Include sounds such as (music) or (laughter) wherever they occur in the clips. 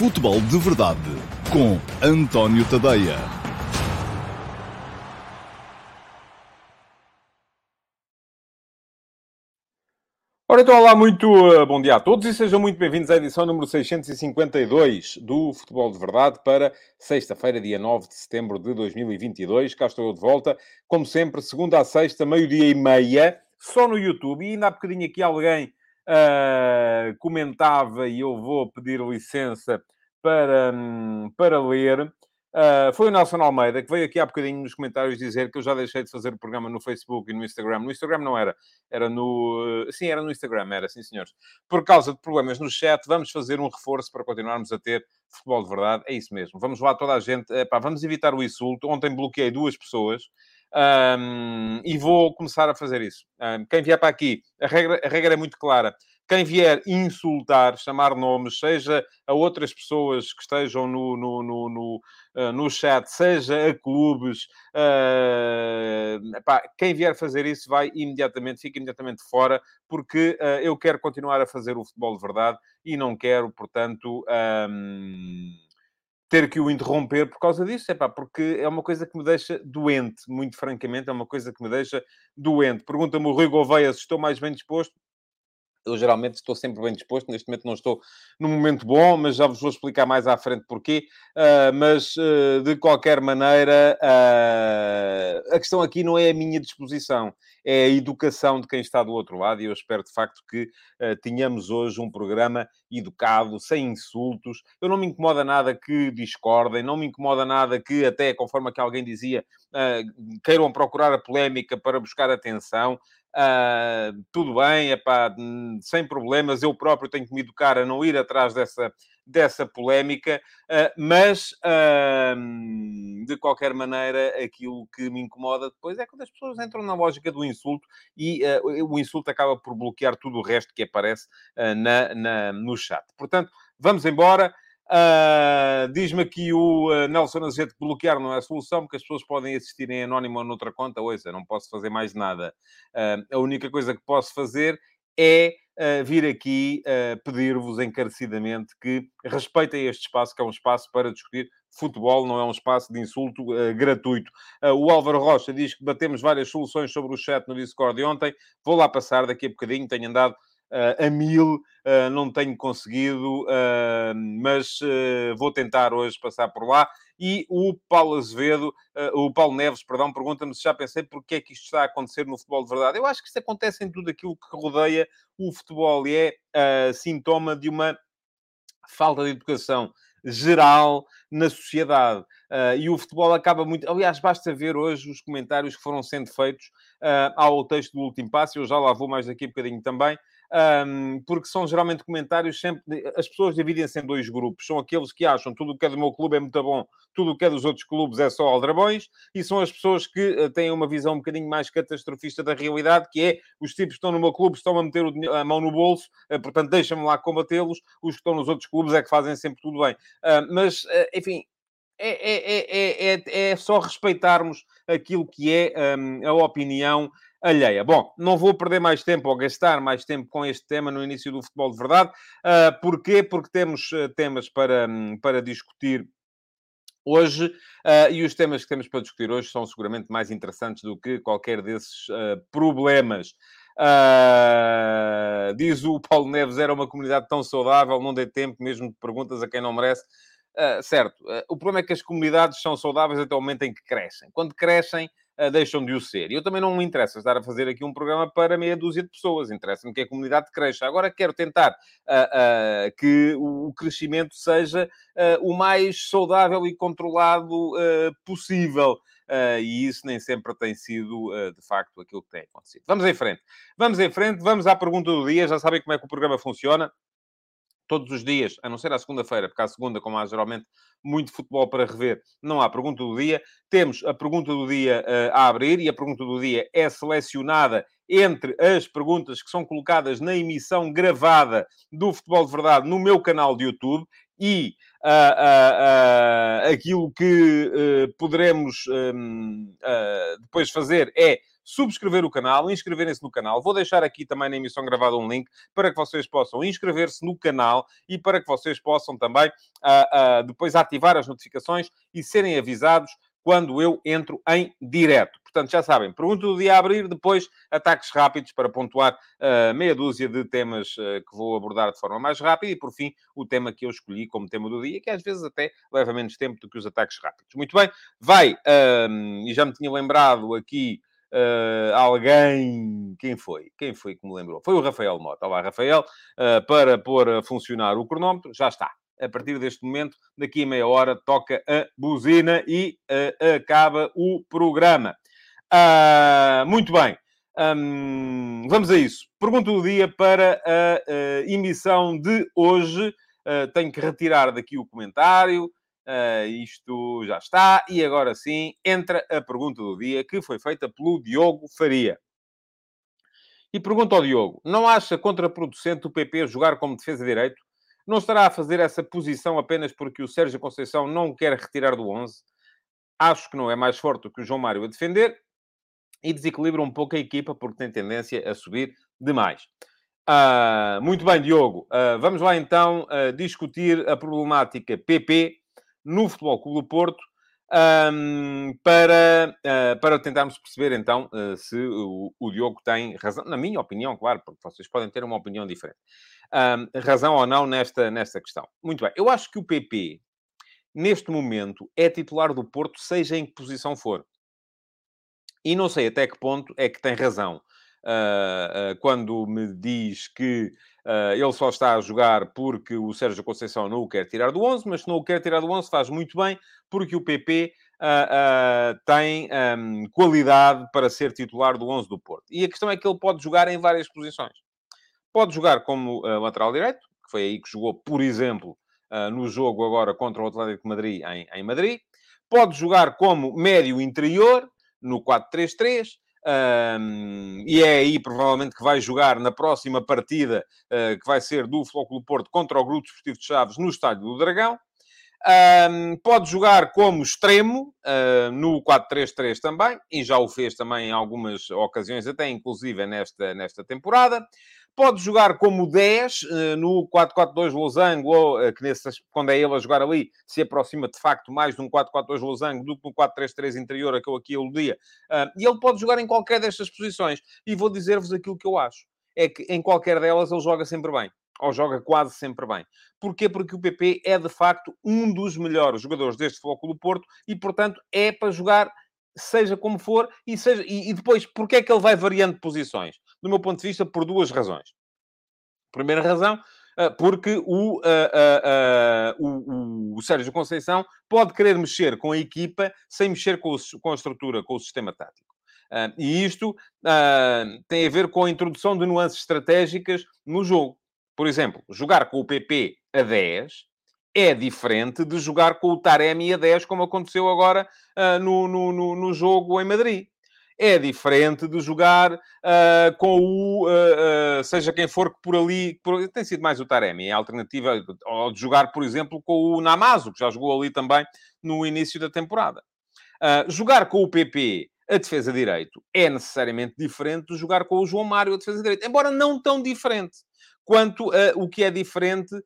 Futebol de Verdade com António Tadeia. Ora então, olá, muito uh, bom dia a todos e sejam muito bem-vindos à edição número 652 do Futebol de Verdade para sexta-feira, dia 9 de setembro de 2022. Cá estou eu de volta, como sempre, segunda a sexta, meio-dia e meia, só no YouTube. E ainda há bocadinho aqui alguém uh, comentava, e eu vou pedir licença para, um, para ler. Uh, foi o Nelson Almeida que veio aqui há bocadinho nos comentários dizer que eu já deixei de fazer o programa no Facebook e no Instagram. No Instagram não era, era no. Uh, sim, era no Instagram, era, sim, senhores. Por causa de problemas no chat, vamos fazer um reforço para continuarmos a ter futebol de verdade. É isso mesmo. Vamos lá, toda a gente. Epá, vamos evitar o insulto. Ontem bloqueei duas pessoas. Um, e vou começar a fazer isso. Um, quem vier para aqui, a regra, a regra é muito clara. Quem vier insultar, chamar nomes, seja a outras pessoas que estejam no, no, no, no, uh, no chat, seja a clubes, uh, quem vier fazer isso vai imediatamente, fica imediatamente fora, porque uh, eu quero continuar a fazer o futebol de verdade e não quero, portanto. Um ter que o interromper por causa disso, é pá, porque é uma coisa que me deixa doente, muito francamente, é uma coisa que me deixa doente. Pergunta-me o Rui Gouveia se estou mais bem disposto. Eu geralmente estou sempre bem disposto, neste momento não estou num momento bom, mas já vos vou explicar mais à frente porquê. Uh, mas, uh, de qualquer maneira, uh, a questão aqui não é a minha disposição, é a educação de quem está do outro lado, e eu espero de facto que tenhamos hoje um programa educado, sem insultos. Eu não me incomoda nada que discordem, não me incomoda nada que, até conforme aqui alguém dizia, queiram procurar a polémica para buscar atenção. Uh, tudo bem, epá, sem problemas, eu próprio tenho que me educar a não ir atrás dessa, dessa polémica, uh, mas uh, de qualquer maneira, aquilo que me incomoda depois é quando as pessoas entram na lógica do insulto e o insulto acaba por bloquear tudo o resto que aparece na, na, no chat. Portanto, vamos embora. Uh, Diz-me aqui o uh, Nelson Azevedo que bloquear não é a solução, porque as pessoas podem assistir em anónimo ou noutra conta. Ouça, não posso fazer mais nada. Uh, a única coisa que posso fazer é vir aqui pedir-vos encarecidamente que respeitem este espaço, que é um espaço para discutir futebol, não é um espaço de insulto gratuito. o Álvaro Rocha diz que batemos várias soluções sobre o chat no Discord ontem. Vou lá passar daqui a bocadinho, tenho andado uh, a mil, uh, não tenho conseguido, uh, mas vou tentar hoje passar por lá. E o Paulo Azevedo, o Paulo Neves, perdão, pergunta-me se já pensei porque é que isto está a acontecer no futebol de verdade. Eu acho que isto acontece em tudo aquilo que rodeia o futebol e é sintoma de uma falta de educação geral na sociedade. Uh, e o futebol acaba muito. Aliás, basta ver hoje os comentários que foram sendo feitos uh, ao texto do último passo, eu já lá vou mais daqui a um bocadinho também um, porque são geralmente comentários sempre. As pessoas dividem-se em dois grupos. São aqueles que acham tudo o que é do meu clube é muito bom, tudo o que é dos outros clubes é só aldrabões, e são as pessoas que uh, têm uma visão um bocadinho mais catastrofista da realidade, que é os tipos que estão no meu clube estão a meter a mão no bolso, uh, portanto deixa-me lá combatê-los, os que estão nos outros clubes é que fazem sempre tudo bem. Uh, mas, enfim, é, é, é, é, só respeitarmos aquilo que é um, a opinião alheia. Bom, não vou perder mais tempo ou gastar mais tempo com este tema no início do futebol de verdade. Uh, porquê? Porque temos uh, temas para, um, para discutir hoje uh, e os temas que temos para discutir hoje são seguramente mais interessantes do que qualquer desses uh, problemas. Uh, diz o Paulo Neves, era uma comunidade tão saudável, não dei tempo mesmo de perguntas a quem não merece. Certo, o problema é que as comunidades são saudáveis até o momento em que crescem. Quando crescem, deixam de o ser. E eu também não me interessa estar a fazer aqui um programa para meia dúzia de pessoas. Interessa-me que a comunidade cresça. Agora quero tentar que o crescimento seja o mais saudável e controlado possível. Uh, e isso nem sempre tem sido, uh, de facto, aquilo que tem acontecido. Vamos em frente. Vamos em frente, vamos à pergunta do dia. Já sabem como é que o programa funciona todos os dias, a não ser à segunda-feira, porque à segunda, como há geralmente muito futebol para rever, não há pergunta do dia. Temos a pergunta do dia uh, a abrir e a pergunta do dia é selecionada entre as perguntas que são colocadas na emissão gravada do Futebol de Verdade no meu canal de YouTube e uh, uh, aquilo que poderemos um, depois fazer é subscrever o canal, inscreverem-se no canal. Vou deixar aqui também na emissão gravada um link para que vocês possam inscrever-se no canal e para que vocês possam também uh, uh, depois ativar as notificações e serem avisados quando eu entro em direto. Portanto, já sabem, pergunta do dia a abrir, depois ataques rápidos para pontuar uh, meia dúzia de temas uh, que vou abordar de forma mais rápida e, por fim, o tema que eu escolhi como tema do dia, que às vezes até leva menos tempo do que os ataques rápidos. Muito bem, vai, e já me tinha lembrado aqui Uh, alguém. Quem foi? Quem foi que me lembrou? Foi o Rafael Mota. Olá, Rafael, uh, para pôr a funcionar o cronómetro. Já está a partir deste momento, daqui a meia hora, toca a buzina e uh, acaba o programa. Uh, muito bem. Um, vamos a isso. Pergunta do dia para a, a emissão de hoje. Uh, tenho que retirar daqui o comentário. Uh, isto já está. E agora sim, entra a pergunta do dia que foi feita pelo Diogo Faria. E pergunta ao Diogo: não acha contraproducente o PP jogar como defesa de direito? Não estará a fazer essa posição apenas porque o Sérgio Conceição não quer retirar do 11? Acho que não é mais forte do que o João Mário a defender e desequilibra um pouco a equipa porque tem tendência a subir demais. Uh, muito bem, Diogo. Uh, vamos lá então discutir a problemática PP no Futebol Clube do Porto um, para, para tentarmos perceber então se o, o, Diogo tem razão, na minha opinião, claro, porque vocês podem ter uma opinião diferente, um, razão ou não nesta, nesta questão. Muito bem, eu acho que o PP, neste momento, é titular do Porto, seja em que posição for. E não sei até que ponto é que tem razão uh, uh, quando me diz que uh, ele só está a jogar porque o Sérgio Conceição não o quer tirar do 11, mas se não o quer tirar do 11 faz muito bem, porque o PP tem um, qualidade para ser titular do 11 do Porto. E a questão é que ele pode jogar em várias posições. Pode jogar como lateral direito, que foi aí que jogou, por exemplo, no jogo agora contra o Atlético de Madrid em, em Madrid. Pode jogar como médio interior, no 4-3-3. Um, e é aí provavelmente que vai jogar na próxima partida uh, que vai ser do Flóculo Porto contra o Grupo Desportivo de Chaves no Estádio do Dragão. Um, pode jogar como extremo uh, no 4-3-3 também, e já o fez também em algumas ocasiões, até inclusive nesta, nesta temporada. Pode jogar como 10 eh, no 4-4-2 Losango, ou eh, que nessas, quando é ele a jogar ali, se aproxima de facto mais de um 4-4-2 Losango do que no 4-3-3 interior a que eu aqui aludia. Ah, e ele pode jogar em qualquer destas posições. E vou dizer-vos aquilo que eu acho. É que em qualquer delas ele joga sempre bem. Ou joga quase sempre bem. Porquê? Porque o PP é, de facto, um dos melhores jogadores deste Futebol do Porto e, portanto, é para jogar seja como for, e, seja, e, depois, porque é que ele vai variando posições? Do meu ponto de vista, por duas razões. Primeira razão, ah, porque o, uh, uh, uh, o, o, Sérgio Conceição pode querer mexer com a equipa sem mexer com, o, com a estrutura, com o sistema tático. e isto tem a ver com a introdução de nuances estratégicas no jogo. Por exemplo, jogar com o PP a 10 é diferente de jogar com o Taremi a 10, como aconteceu agora no, no, no, jogo em Madrid. É diferente de jogar uh, com o, uh, seja quem for que por ali, por, tem sido mais o Taremi, é a alternativa, ou de jogar, por exemplo, com o Namazo, que já jogou ali também no início da temporada. jogar com o PP a defesa de direito é necessariamente diferente de jogar com o João Mário a defesa de direito, embora não tão diferente quanto a o que é diferente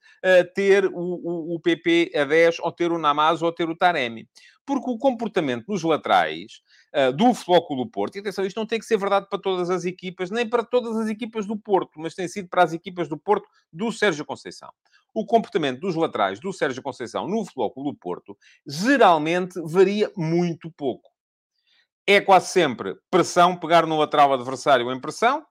ter o, o, o PP a 10 ou ter o Namaz ou ter o Taremi. Porque o comportamento dos laterais uh, do Futebol Clube do Porto, e atenção, isto não tem que ser verdade para todas as equipas, nem para todas as equipas do Porto, mas tem sido para as equipas do Porto do Sérgio Conceição. O comportamento dos laterais do Sérgio Conceição no Futebol Clube do Porto geralmente varia muito pouco. É quase sempre pressão, pegar no lateral adversário em pressão,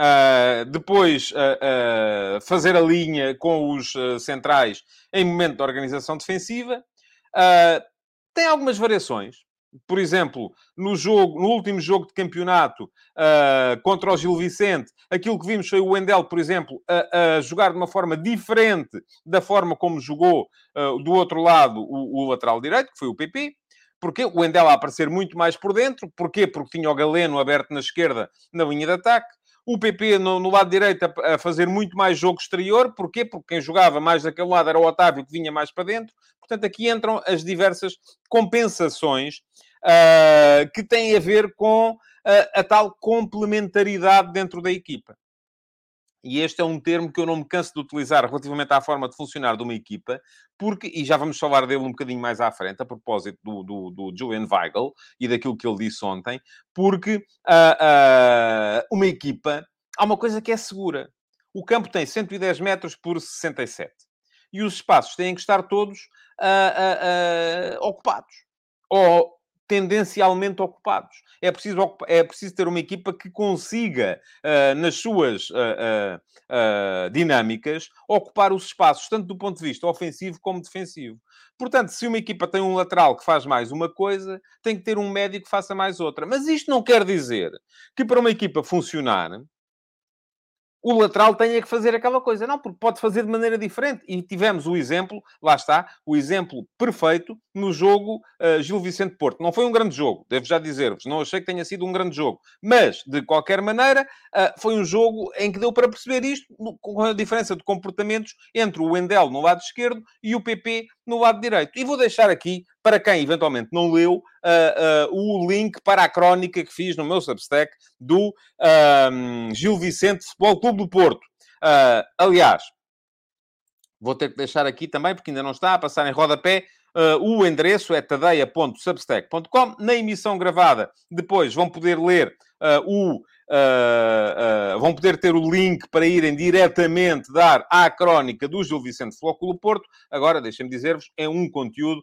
Uh, depois uh, uh, fazer a linha com os centrais em momento de organização defensiva. tem algumas variações. Por exemplo, no, jogo, no último jogo de campeonato contra o Gil Vicente, aquilo que vimos foi o Wendel, por exemplo, a, a jogar de uma forma diferente da forma como jogou do outro lado o, o lateral direito, que foi o PP. Porquê? O Wendel a aparecer muito mais por dentro. Porquê? Porque tinha o Galeno aberto na esquerda, na linha de ataque. O PP no, no lado direito a, a, fazer muito mais jogo exterior. Porquê? Porque quem jogava mais daquele lado era o Otávio, que vinha mais para dentro. Portanto, aqui entram as diversas compensações uh, que têm a ver com a, a tal complementaridade dentro da equipa. E este é um termo que eu não me canso de utilizar relativamente à forma de funcionar de uma equipa, porque, e já vamos falar dele um bocadinho mais à frente, a propósito do, do, do Julian Weigl e daquilo que ele disse ontem, porque uh, uh, uma equipa, há uma coisa que é segura. O campo tem 110 metros por 67. E os espaços têm que estar todos uh, ocupados. Ou tendencialmente ocupados. É preciso, é preciso ter uma equipa que consiga, uh, nas suas uh, uh, dinâmicas, ocupar os espaços, tanto do ponto de vista ofensivo como defensivo. Portanto, se uma equipa tem um lateral que faz mais uma coisa, tem que ter um médio que faça mais outra. Mas isto não quer dizer que para uma equipa funcionar, o lateral tenha que fazer aquela coisa. Não, porque pode fazer de maneira diferente. E tivemos o exemplo, lá está, o exemplo perfeito no jogo uh, Gil Vicente Porto. Não foi um grande jogo, devo já dizer-vos. Não achei que tenha sido um grande jogo. Mas, de qualquer maneira, uh, foi um jogo em que deu para perceber isto, com a diferença de comportamentos entre o Wendel no lado esquerdo e o PP no lado direito. E vou deixar aqui, para quem eventualmente não leu, uh, uh, o link para a crónica que fiz no meu Substack do uh, Gil Vicente Futebol Clube do Porto. Uh, aliás, vou ter que deixar aqui também, porque ainda não está, a passar em rodapé, Uh, o endereço é tadeia.substack.com. Na emissão gravada, depois vão poder ler uh, o. Uh, vão poder ter o link para irem diretamente dar à crónica do Gil Vicente Flóculo Porto. Agora, deixem-me dizer-vos, é um conteúdo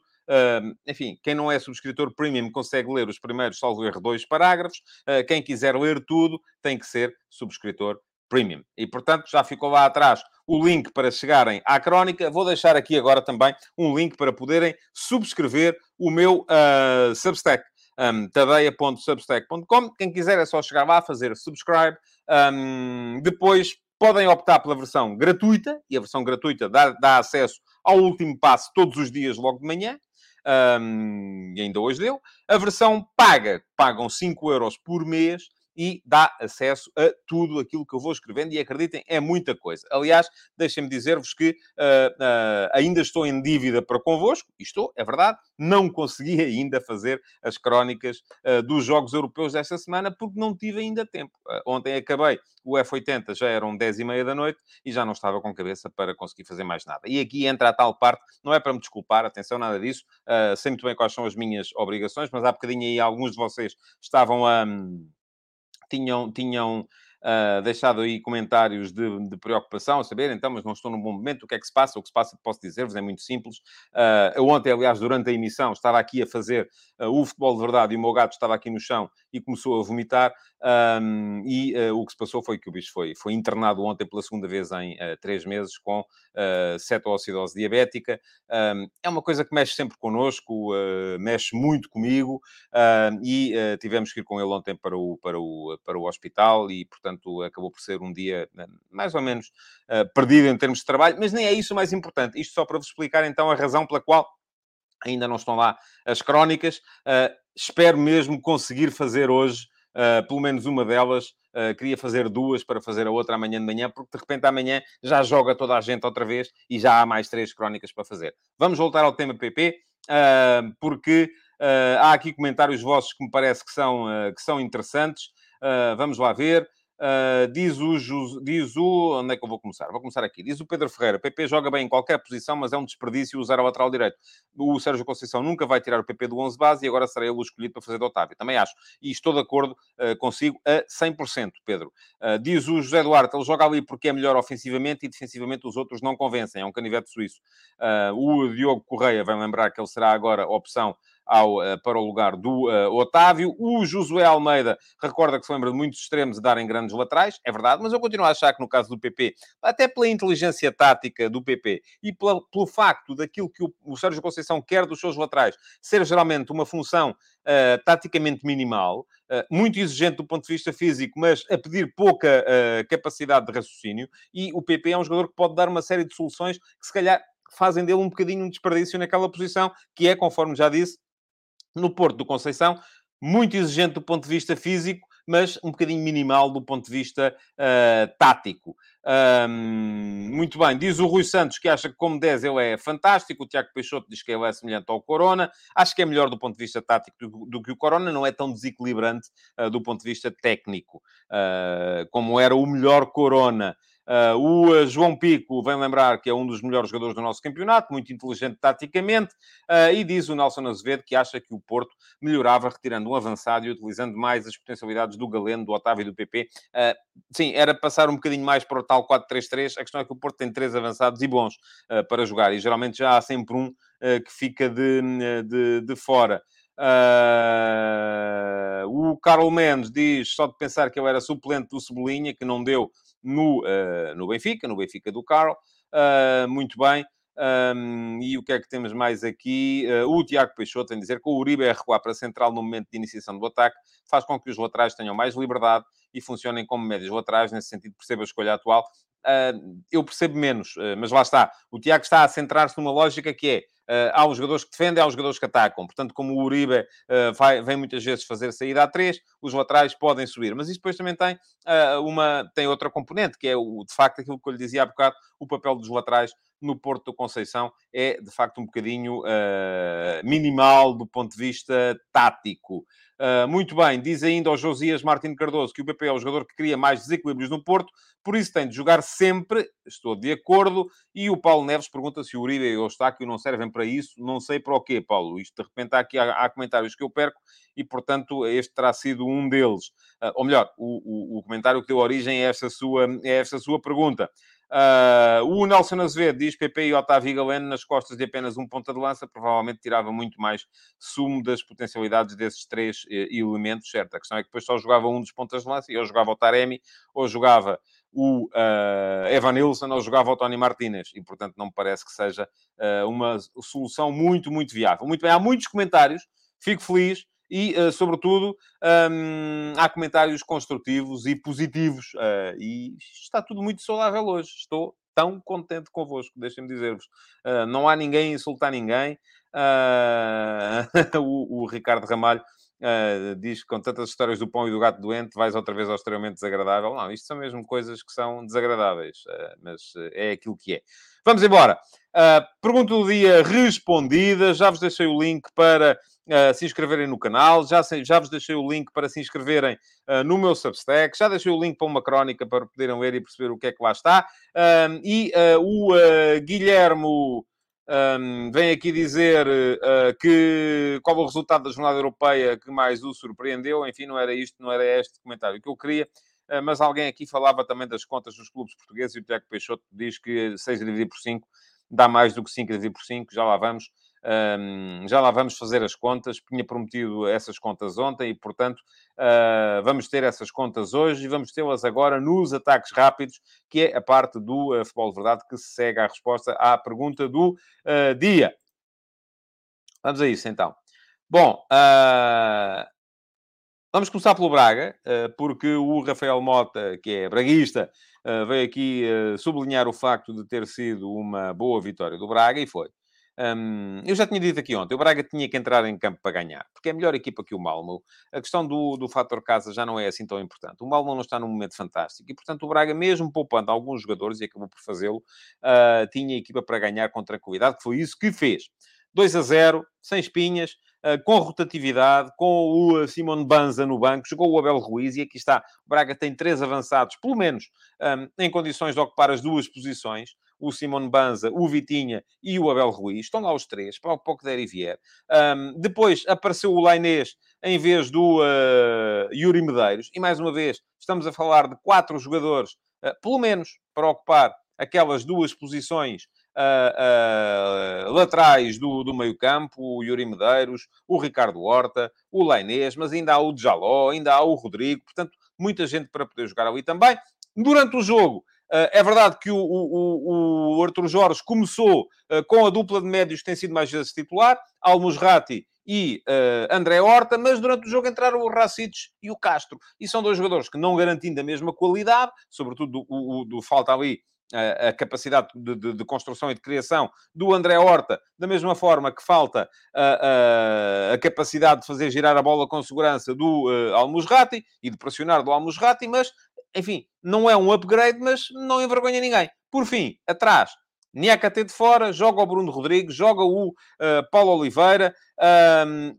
Enfim, quem não é subscritor premium consegue ler os primeiros, salvo erro, dois parágrafos. Uh, quem quiser ler tudo tem que ser subscritor premium. E, portanto, já ficou lá atrás o link para chegarem à crónica. Vou deixar aqui agora também um link para poderem subscrever o meu uh, Substack. Um, tadeia.substack.com. Quem quiser é só chegar lá, fazer subscribe. Um, depois podem optar pela versão gratuita, e a versão gratuita dá, dá acesso ao último passo todos os dias, logo de manhã. Um, ainda hoje deu. A versão paga, pagam 5 euros por mês e dá acesso a tudo aquilo que eu vou escrevendo e acreditem, é muita coisa. Aliás, deixem-me dizer-vos que uh, uh, ainda estou em dívida para convosco, e estou, é verdade, não consegui (laughs) ainda fazer as crónicas uh, dos Jogos Europeus desta semana porque não tive ainda tempo. ontem acabei o F80, já eram 10 e meia da noite e já não estava com cabeça para conseguir fazer mais nada. E aqui entra a tal parte, não é para me desculpar, atenção, nada disso, sei muito bem quais são as minhas obrigações, mas há bocadinho aí alguns de vocês estavam a... Um, tinham, tinham uh, deixado aí comentários de, de, preocupação, a saber, então, mas não estou num bom momento, o que é que se passa? O que se passa, posso dizer-vos, é muito simples. Uh, eu ontem, aliás, durante a emissão, estava aqui a fazer uh, o futebol de verdade e o meu gato estava aqui no chão e começou a vomitar. Um, e o que se passou foi que o bicho foi, foi internado ontem pela segunda vez em três meses com uh, cetoacidose diabética. Um, é uma coisa que mexe sempre connosco, mexe muito comigo e tivemos que ir com ele ontem para o, para, o, para o hospital e, portanto, acabou por ser um dia mais ou menos perdido em termos de trabalho, mas nem é isso o mais importante. Isto só para vos explicar então a razão pela qual ainda não estão lá as crónicas. espero mesmo conseguir fazer hoje uh, pelo menos uma delas. Uh, queria fazer duas para fazer a outra amanhã de manhã, porque de repente amanhã já joga toda a gente outra vez e já há mais três crónicas para fazer. Vamos voltar ao tema PP, uh, porque há aqui comentários vossos que me parece que são, que são interessantes. vamos lá ver. Uh, diz, o, diz o. Onde é que eu vou começar? Vou começar aqui. Diz o Pedro Ferreira: PP joga bem em qualquer posição, mas é um desperdício usar o lateral direito. O Sérgio Conceição nunca vai tirar o PP do 11 base e agora será ele o escolhido para fazer do Otávio. Também acho. E estou de acordo uh, consigo a 100%, Pedro. Uh, diz o José Duarte: ele joga ali porque é melhor ofensivamente e defensivamente os outros não convencem. É um canivete suíço. o Diogo Correia vai lembrar que ele será agora opção ao, eh, para o lugar do uh, Otávio. O Josué Almeida recorda que se lembra de muitos extremos darem grandes laterais, é verdade, mas eu continuo a achar que no caso do PP, até pela inteligência tática do PP e pela, pelo facto daquilo que o, o Sérgio Conceição quer dos seus laterais ser geralmente uma função uh, taticamente minimal, uh, muito exigente do ponto de vista físico, mas a pedir pouca capacidade de raciocínio, e o PP é um jogador que pode dar uma série de soluções que se calhar fazem dele um bocadinho um desperdício naquela posição, que é, conforme já disse, no Porto do Conceição, muito exigente do ponto de vista físico, mas um bocadinho minimal do ponto de vista uh, tático. Um, muito bem. Diz o Rui Santos que acha que como 10 ele é fantástico. O Tiago Peixoto diz que ele é semelhante ao Corona. Acho que é melhor do ponto de vista tático do, do que o Corona. Não é tão desequilibrante uh, do ponto de vista técnico, uh, como era o melhor Corona. Uh, o uh, João Pico vem lembrar que é um dos melhores jogadores do nosso campeonato, muito inteligente taticamente, uh, e diz o Nelson Azevedo que acha que o Porto melhorava retirando um avançado e utilizando mais as potencialidades do Galeno, do Otávio e do PP. sim, era passar um bocadinho mais para o tal 4-3-3. A questão é que o Porto tem três avançados e bons para jogar, e geralmente já há sempre um que fica de, de, de fora. Uh, o Carlos Mendes diz só de pensar que ele era suplente do Cebolinha, que não deu no, uh, no Benfica, no Benfica do Carl. Uh, muito bem. Um, e o que é que temos mais aqui? Uh, o Tiago Peixoto tem a dizer que o Uribe é recuar para central no momento de iniciação do ataque faz com que os laterais tenham mais liberdade e funcionem como médios laterais, nesse sentido perceba a escolha atual. Uh, eu percebo menos, mas lá está. O Tiago está a centrar-se numa lógica que é Uh, há os jogadores que defendem, há os jogadores que atacam. Portanto, como o Uribe uh, vai, vem muitas vezes fazer saída a três, os laterais podem subir. Mas isso depois também tem, uh, uma, tem outra componente, que é, o, de facto, aquilo que eu lhe dizia há bocado, o papel dos laterais no Porto do Conceição é, de facto, um bocadinho minimal do ponto de vista tático. Muito bem, diz ainda ao Josias Martins Cardoso que o PP é o jogador que cria mais desequilíbrios no Porto, por isso tem de jogar sempre, estou de acordo. E o Paulo Neves pergunta se o Uribe e o Eustáquio não servem para isso, não sei para o quê, Paulo. Isto de repente há aqui há, há comentários que eu perco e, portanto, este terá sido um deles. Uh, ou melhor, o, o, o, comentário que deu origem a esta sua, a esta sua pergunta. Uh, o Nelson Azevedo diz PP e Otávio Galeno nas costas de apenas um ponta de lança, provavelmente tirava muito mais sumo das potencialidades desses três eh, elementos, certo? A questão é que depois só jogava um dos pontas de lança, e ou jogava o Taremi, ou jogava o uh, Evan Nilsson, ou jogava o Tony Martinez, e portanto não me parece que seja uh, uma solução muito, muito viável. Muito bem, há muitos comentários, fico feliz e, uh, sobretudo, um, há comentários construtivos e positivos. Uh, e está tudo muito saudável hoje. Estou tão contente convosco, deixem-me dizer-vos. Uh, não há ninguém a insultar ninguém. (laughs) o, o, Ricardo Ramalho diz que com tantas histórias do pão e do gato doente vais outra vez ao extremamente desagradável. Não, isto são mesmo coisas que são desagradáveis, mas é aquilo que é. Vamos embora. pergunta do dia respondida. Já vos deixei o link para uh, se inscreverem no canal. Já, já vos deixei o link para se inscreverem uh, no meu Substack. Já deixei o link para uma crónica para poderem ler e perceber o que é que lá está. e uh, o Guilhermo... Um, vem aqui dizer uh, que qual o resultado da jornada europeia que mais o surpreendeu. Enfim, não era isto, não era este comentário que eu queria. Uh, mas alguém aqui falava também das contas dos clubes portugueses e o Tiago Peixoto diz que 6 dividido por 5 dá mais do que 5 dividido por 5. Já lá vamos. Um, já lá vamos fazer as contas. Tinha prometido essas contas ontem e, portanto, uh, vamos ter essas contas hoje e vamos tê-las agora nos ataques rápidos, que é a parte do uh, Futebol de Verdade que segue à resposta à pergunta do uh, dia. Vamos a isso, então. Bom, vamos começar pelo Braga, porque o Rafael Mota, que é braguista, veio aqui sublinhar o facto de ter sido uma boa vitória do Braga, e foi. Um, eu já tinha dito aqui ontem, o Braga tinha que entrar em campo para ganhar, porque é a melhor equipa que o Malmo. A questão do, do fator casa já não é assim tão importante. O Malmo não está num momento fantástico e, portanto, o Braga, mesmo poupando alguns jogadores, e acabou por fazê-lo, uh, tinha equipa para ganhar com tranquilidade, que foi isso que fez. 2 a 0, sem espinhas, uh, com rotatividade, com o Simone Banza no banco, jogou o Abel Ruiz e aqui está. O Braga tem três avançados, pelo menos, um, em condições de ocupar as duas posições o Simone Banza, o Vitinha e o Abel Ruiz. Estão lá os três, para o pouco der e vier. Um, depois apareceu o Lainês em vez do uh, Yuri Medeiros. E, mais uma vez, estamos a falar de quatro jogadores, uh, pelo menos, para ocupar aquelas duas posições uh, uh, laterais do, do meio-campo, o Yuri Medeiros, o Ricardo Horta, o Lainês, mas ainda há o Djaló, ainda há o Rodrigo, portanto, muita gente para poder jogar ali também. Durante o jogo, é verdade que o, o, o Arthur Jorge começou uh, com a dupla de médios que tem sido mais vezes titular, Almusrati e uh, André Horta, mas durante o jogo entraram o Racites e o Castro. E são dois jogadores que, não garantindo a mesma qualidade, sobretudo do, do falta ali a, a capacidade de, de, de, construção e de criação do André Horta, da mesma forma que falta a, a, a capacidade de fazer girar a bola com segurança do uh, Almusrati e de pressionar do Almusrati, mas enfim, não é um upgrade, mas não envergonha ninguém. Por fim, atrás, Niakate de fora, joga o Bruno Rodrigues, joga o uh, Paulo Oliveira.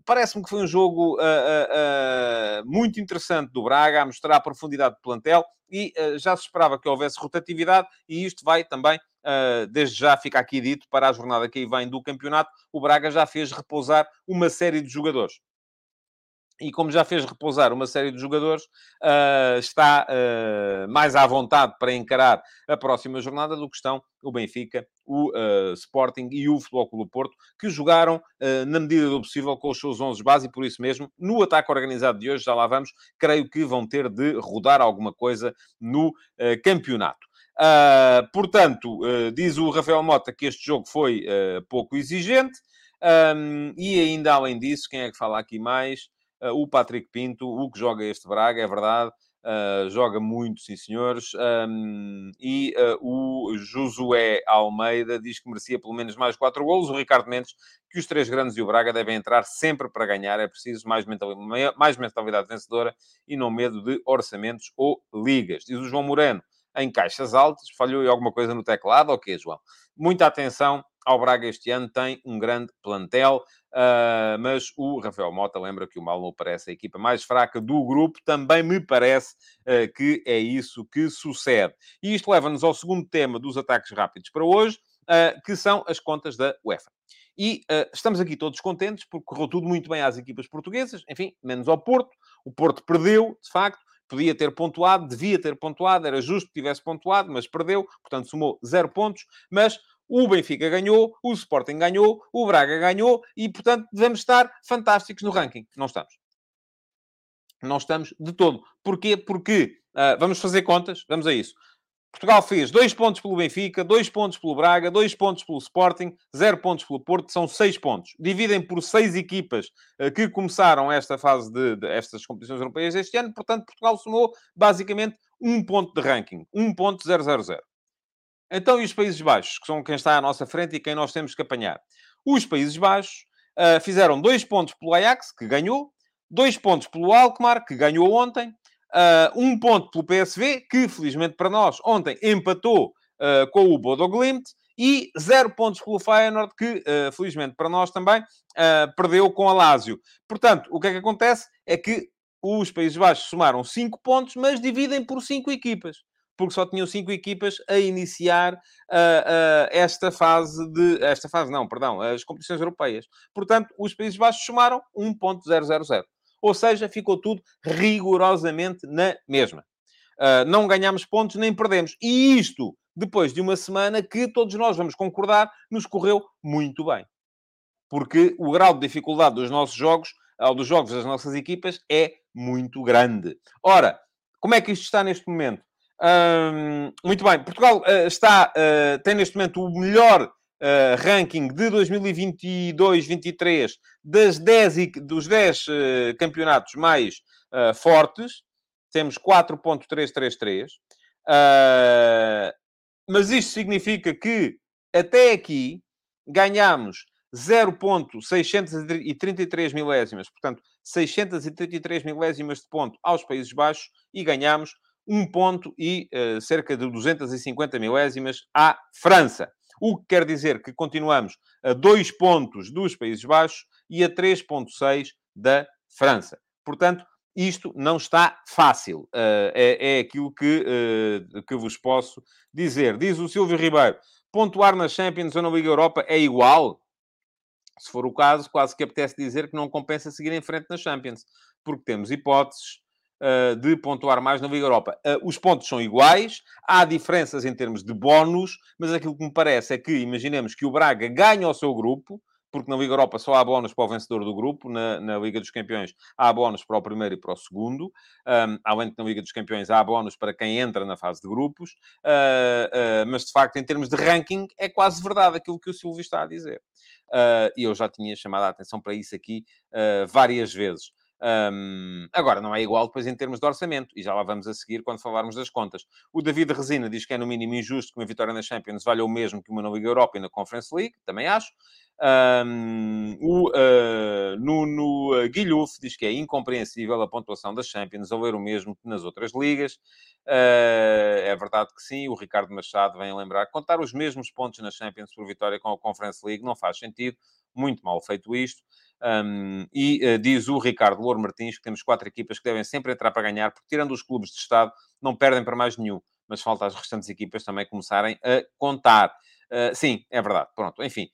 Parece-me que foi um jogo uh, uh, muito interessante do Braga, a mostrar a profundidade de plantel e já se esperava que houvesse rotatividade e isto vai também, desde já fica aqui dito, para a jornada que aí vem do campeonato, o Braga já fez repousar uma série de jogadores e como já fez repousar uma série de jogadores, uh, está uh, mais à vontade para encarar a próxima jornada do que estão o Benfica, o uh, Sporting e o Futebol Clube Porto, que jogaram na medida do possível com os seus 11 base e por isso mesmo, no ataque organizado de hoje, já lá vamos, creio que vão ter de rodar alguma coisa no campeonato. portanto, diz o Rafael Mota que este jogo foi pouco exigente. E ainda além disso, quem é que fala aqui mais? Uh, o Patrick Pinto, o que joga este Braga, é verdade, uh, joga muito, sim senhores. Um, e uh, o Josué Almeida diz que merecia pelo menos mais quatro golos. O Ricardo Mendes, que os três grandes e o Braga devem entrar sempre para ganhar. É preciso mais mentalidade, mais mentalidade vencedora e não medo de orçamentos ou ligas. Diz o João Moreno, em caixas altas, falhou alguma coisa no teclado, ok, João? Muita atenção ao Braga este ano, tem um grande plantel, uh, mas o Rafael Mota lembra que o Malmo parece a equipa mais fraca do grupo, também me parece uh, que é isso que sucede. E isto leva-nos ao segundo tema dos ataques rápidos para hoje, uh, que são as contas da UEFA. E estamos aqui todos contentes porque correu tudo muito bem às equipas portuguesas, enfim, menos ao Porto. O Porto perdeu, de facto, podia ter pontuado, devia ter pontuado, era justo que tivesse pontuado, mas perdeu, portanto somou zero pontos. Mas o Benfica ganhou, o Sporting ganhou, o Braga ganhou e, portanto, devemos estar fantásticos no ranking. Não estamos. Não estamos de todo. Porquê? Porque, uh, vamos fazer contas, vamos a isso. Portugal fez dois pontos pelo Benfica, dois pontos pelo Braga, dois pontos pelo Sporting, zero pontos pelo Porto, são seis pontos. Dividem por seis equipas uh, que começaram esta fase de, de, estas competições europeias este ano, portanto, Portugal somou basicamente um ponto de ranking, 1.000. Então, e os Países Baixos, que são quem está à nossa frente e quem nós temos que apanhar? Os Países Baixos uh, fizeram dois pontos pelo Ajax, que ganhou, dois pontos pelo Alkmaar, que ganhou ontem, uh, um ponto pelo PSV, que felizmente para nós ontem empatou uh, com o Bodo Glimt, e zero pontos pelo Feyenoord, que felizmente para nós também perdeu com a Lazio. Portanto, o que é que acontece é que os Países Baixos somaram cinco pontos, mas dividem por cinco equipas porque só tinham cinco equipas a iniciar uh, uh, esta fase de... Esta fase não, perdão, as competições europeias. Portanto, os Países Baixos somaram 1.000. Ou seja, ficou tudo rigorosamente na mesma. Uh, não ganhamos pontos nem perdemos. E isto, depois de uma semana que todos nós vamos concordar, nos correu muito bem. Porque o grau de dificuldade dos nossos jogos, ou dos jogos das nossas equipas, é muito grande. Ora, como é que isto está neste momento? Muito bem, Portugal uh, está, uh, tem neste momento o melhor uh, ranking de 2022-23 das 10, dos 10 campeonatos mais fortes. Temos 4.333. mas isto significa que até aqui ganhamos 0.633 milésimas, portanto, 633 milésimas de ponto aos Países Baixos e ganhamos um ponto e uh, cerca de 250 milésimas à França. O que quer dizer que continuamos a dois pontos dos Países Baixos e a 3,6 da França. Portanto, isto não está fácil. Uh, é, é, aquilo que, uh, que vos posso dizer. Diz o Silvio Ribeiro: pontuar na Champions ou na Liga Europa é igual? Se for o caso, quase que apetece dizer que não compensa seguir em frente na Champions, porque temos hipóteses de pontuar mais na Liga Europa. Uh, os pontos são iguais, há diferenças em termos de bónus, mas aquilo que me parece é que, imaginemos que o Braga ganha o seu grupo, porque na Liga Europa só há bónus para o vencedor do grupo, na, na Liga dos Campeões há bónus para o primeiro e para o segundo, um, além de que na Liga dos Campeões há bónus para quem entra na fase de grupos, uh, uh, mas de facto, em termos de ranking, é quase verdade aquilo que o Silvio está a dizer. Uh, e eu já tinha chamado a atenção para isso aqui várias vezes. Um, agora, não é igual depois em termos de orçamento, e já lá vamos a seguir quando falarmos das contas. O David Resina diz que é no mínimo injusto que uma vitória na Champions valha o mesmo que uma na Liga Europa e na Conference League, também acho. Um, o uh, Nuno Guilhuf diz que é incompreensível a pontuação das Champions ao ler o mesmo que nas outras ligas. Uh, é verdade que sim. O Ricardo Machado vem lembrar contar os mesmos pontos na Champions por vitória com a Conference League não faz sentido. Muito mal feito isto. Um, e uh, diz o Ricardo Louro Martins que temos quatro equipas que devem sempre entrar para ganhar, porque tirando os clubes de Estado, não perdem para mais nenhum. Mas falta as restantes equipas também começarem a contar. Uh, sim, é verdade. Pronto, enfim.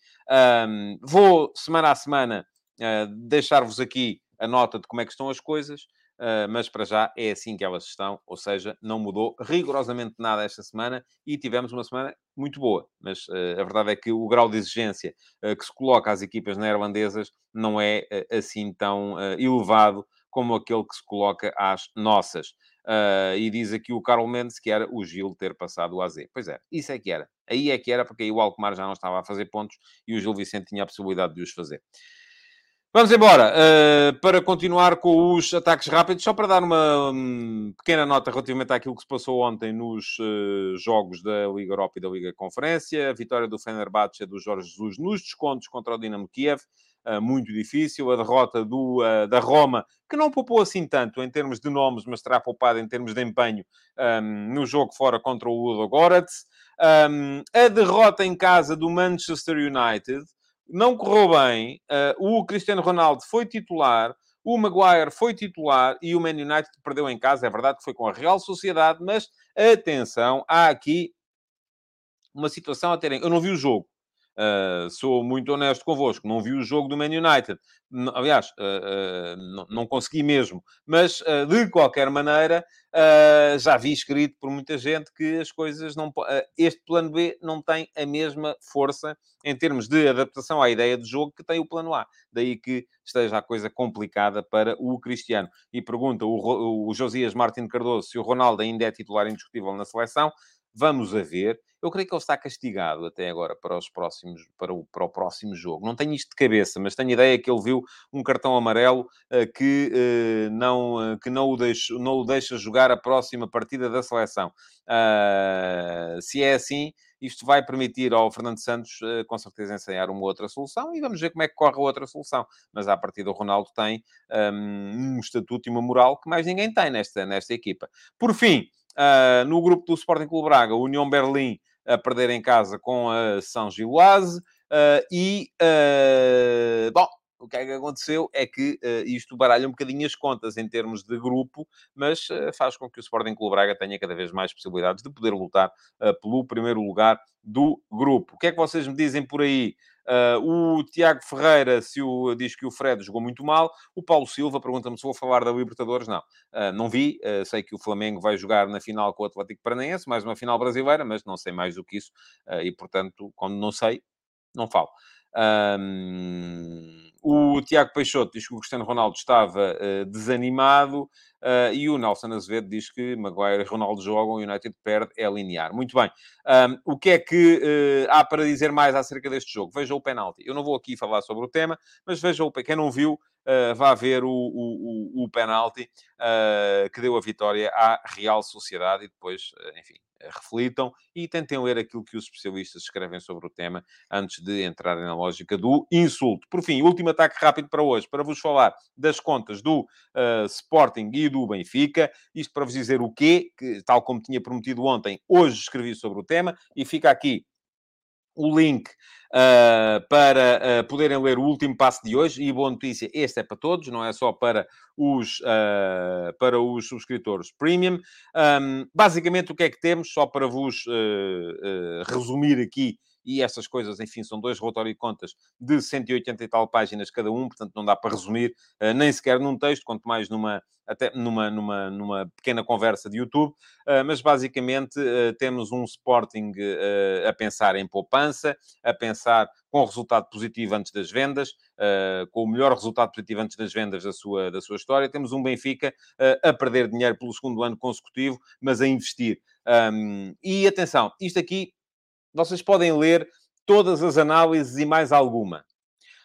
Um, vou, semana a semana, uh, deixar-vos aqui a nota de como é que estão as coisas. Uh, mas para já é assim que elas estão, ou seja, não mudou rigorosamente nada esta semana e tivemos uma semana muito boa. Mas uh, a verdade é que o grau de exigência uh, que se coloca às equipas neerlandesas não é assim tão elevado como aquele que se coloca às nossas. e diz aqui o Carlos Mendes que era o Gil ter passado o AZ. Pois é, isso é que era. Aí é que era, porque aí o Alkmaar já não estava a fazer pontos e o Gil Vicente tinha a possibilidade de os fazer. Vamos embora. Uh, para continuar com os ataques rápidos, só para dar uma um, pequena nota relativamente àquilo que se passou ontem nos uh, jogos da Liga Europa e da Liga Conferência. A vitória do Fenerbahçe do Jorge Jesus nos descontos contra o Dinamo Kiev. Uh, muito difícil. A derrota do, da Roma, que não poupou assim tanto em termos de nomes, mas terá poupado em termos de empenho um, no jogo fora contra o Ludo Goretz. Um, a derrota em casa do Manchester United não correu bem. Uh, o Cristiano Ronaldo foi titular, o Maguire foi titular e o Man United perdeu em casa. É verdade que foi com a Real Sociedade, mas atenção, há aqui uma situação a terem. Eu não vi o jogo. Uh, sou muito honesto convosco, não vi o jogo do Man United. Aliás, uh, uh, não, consegui mesmo. Mas, de qualquer maneira, já vi escrito por muita gente que as coisas não... este plano B não tem a mesma força em termos de adaptação à ideia de jogo que tem o plano A. Daí que esteja a coisa complicada para o Cristiano. E pergunta o, o Josias Martin Cardoso se o Ronaldo ainda é titular indiscutível na seleção. Vamos a ver. Eu creio que ele está castigado até agora para os próximos, para o, para o próximo jogo. Não tenho isto de cabeça, mas tenho ideia que ele viu um cartão amarelo uh, que, uh, não, uh, que não, o deixa, não o deixa jogar a próxima partida da seleção. Ah, se é assim, isto vai permitir ao Fernando Santos, com certeza, ensaiar uma outra solução e vamos ver como é que corre a outra solução. Mas a partir do Ronaldo tem um, um estatuto e uma moral que mais ninguém tem nesta, nesta equipa. Por fim, Uh, no grupo do Sporting Clube Braga, o União Berlim a perder em casa com a São Giloase. Uh, e, uh, bom, o que é que aconteceu é que uh, isto baralha um bocadinho as contas em termos de grupo, mas uh, faz com que o Sporting Clube Braga tenha cada vez mais possibilidades de poder lutar uh, pelo primeiro lugar do grupo. O que é que vocês me dizem por aí? Uh, o Tiago Ferreira se o, diz que o Fred jogou muito mal. O Paulo Silva pergunta-me se vou falar da Libertadores. Não, uh, não vi. Uh, sei que o Flamengo vai jogar na final com o Atlético Paranaense, mais uma final brasileira, mas não sei mais do que isso. e, portanto, quando não sei, não falo. Um, o Tiago Peixoto diz que o Cristiano Ronaldo estava uh, desanimado uh, e o Nelson Azevedo diz que Maguire e Ronaldo jogam e o United perde, é linear. Muito bem. Um, o que é que uh, há para dizer mais acerca deste jogo? Veja o penalti. Eu não vou aqui falar sobre o tema, mas veja o quem não viu, vá ver o, o, o, o penalti que deu a vitória à Real Sociedade e depois, enfim, reflitam e tentem ler aquilo que os especialistas escrevem sobre o tema antes de entrarem na lógica do insulto. Por fim, último ataque rápido para hoje, para vos falar das contas do Sporting e do Benfica. Isto para vos dizer o quê, que tal como tinha prometido ontem, hoje escrevi sobre o tema e fica aqui o link uh, para uh, poderem ler o último passo de hoje. E boa notícia, este é para todos, não é só para os, uh, para os subscritores premium. Um, basicamente, o que é que temos? Só para vos resumir aqui e essas coisas, enfim, são dois relatórios de contas de 180 e tal páginas cada um, portanto não dá para resumir uh, nem sequer num texto, quanto mais numa, até numa, numa, numa pequena conversa de YouTube, uh, mas basicamente uh, temos um Sporting a pensar em poupança, a pensar com resultado positivo antes das vendas, com o melhor resultado positivo antes das vendas da sua, da sua história. Temos um Benfica a perder dinheiro pelo segundo ano consecutivo, mas a investir. Um, e atenção, isto aqui vocês podem ler todas as análises e mais alguma.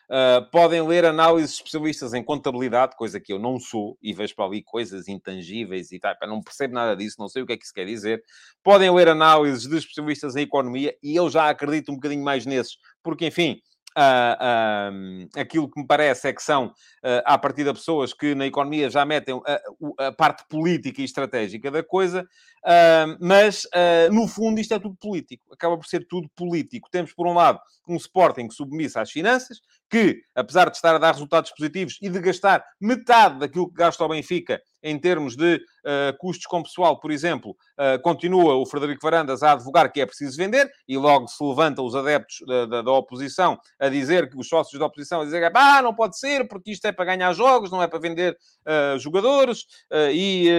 Uh, podem ler análises especialistas em contabilidade, coisa que eu não sou, e vejo para ali coisas intangíveis e tal. Não percebo nada disso, não sei o que é que isso quer dizer. Podem ler análises de especialistas em economia, e eu já acredito um bocadinho mais nesses, porque, enfim, Uh, uh, aquilo que me parece é que são, uh, à partida, pessoas que na economia já metem a, a parte política e estratégica da coisa, uh, mas no fundo isto é tudo político, acaba por ser tudo político. Temos, por um lado, um Sporting submisso às finanças, que, apesar de estar a dar resultados positivos e de gastar metade daquilo que gasta o Benfica em termos de uh, custos com pessoal, por exemplo, uh, continua o Frederico Varandas a advogar que é preciso vender e logo se levantam os adeptos da, da, da oposição a dizer que os sócios da oposição a dizer que ah, não pode ser porque isto é para ganhar jogos, não é para vender uh, jogadores e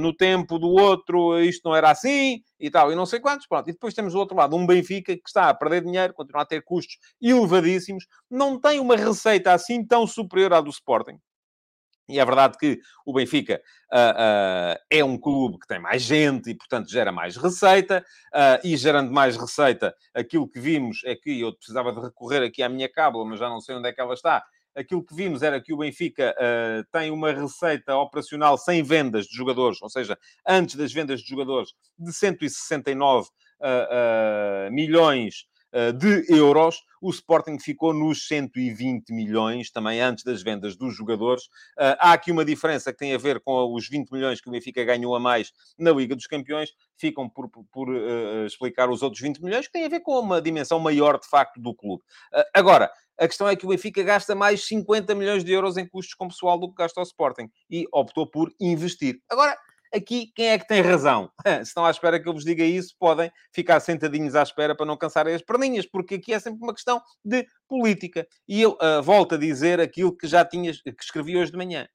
no tempo do outro isto não era assim e tal, e não sei quantos, pronto. E depois temos do outro lado um Benfica que está a perder dinheiro, continua a ter custos elevadíssimos, não tem uma receita assim tão superior à do Sporting. E é verdade que o Benfica uh, uh, é um clube que tem mais gente e, portanto, gera mais receita. Uh, e gerando mais receita, aquilo que vimos é que eu precisava de recorrer aqui à minha cábula, mas já não sei onde é que ela está. Aquilo que vimos era que o Benfica tem uma receita operacional sem vendas de jogadores, ou seja, antes das vendas de jogadores, de 169 milhões eh, de euros. O Sporting ficou nos 120 milhões, também antes das vendas dos jogadores. Eh, há aqui uma diferença que tem a ver com os 20 milhões que o Benfica ganhou a mais na Liga dos Campeões. Ficam por, por, por uh, explicar os outros 20 milhões, que tem a ver com uma dimensão maior, de facto, do clube. Uh, agora, a questão é que o Benfica gasta mais 50 milhões de euros em custos com pessoal do que gasta o Sporting. E optou por investir. Agora, Aqui, quem é que tem razão? (laughs) Se estão à espera que eu vos diga isso, podem ficar sentadinhos à espera para não cansarem as perninhas, porque aqui é sempre uma questão de política. E eu uh, volto a dizer aquilo que já tinha, que escrevi hoje de manhã.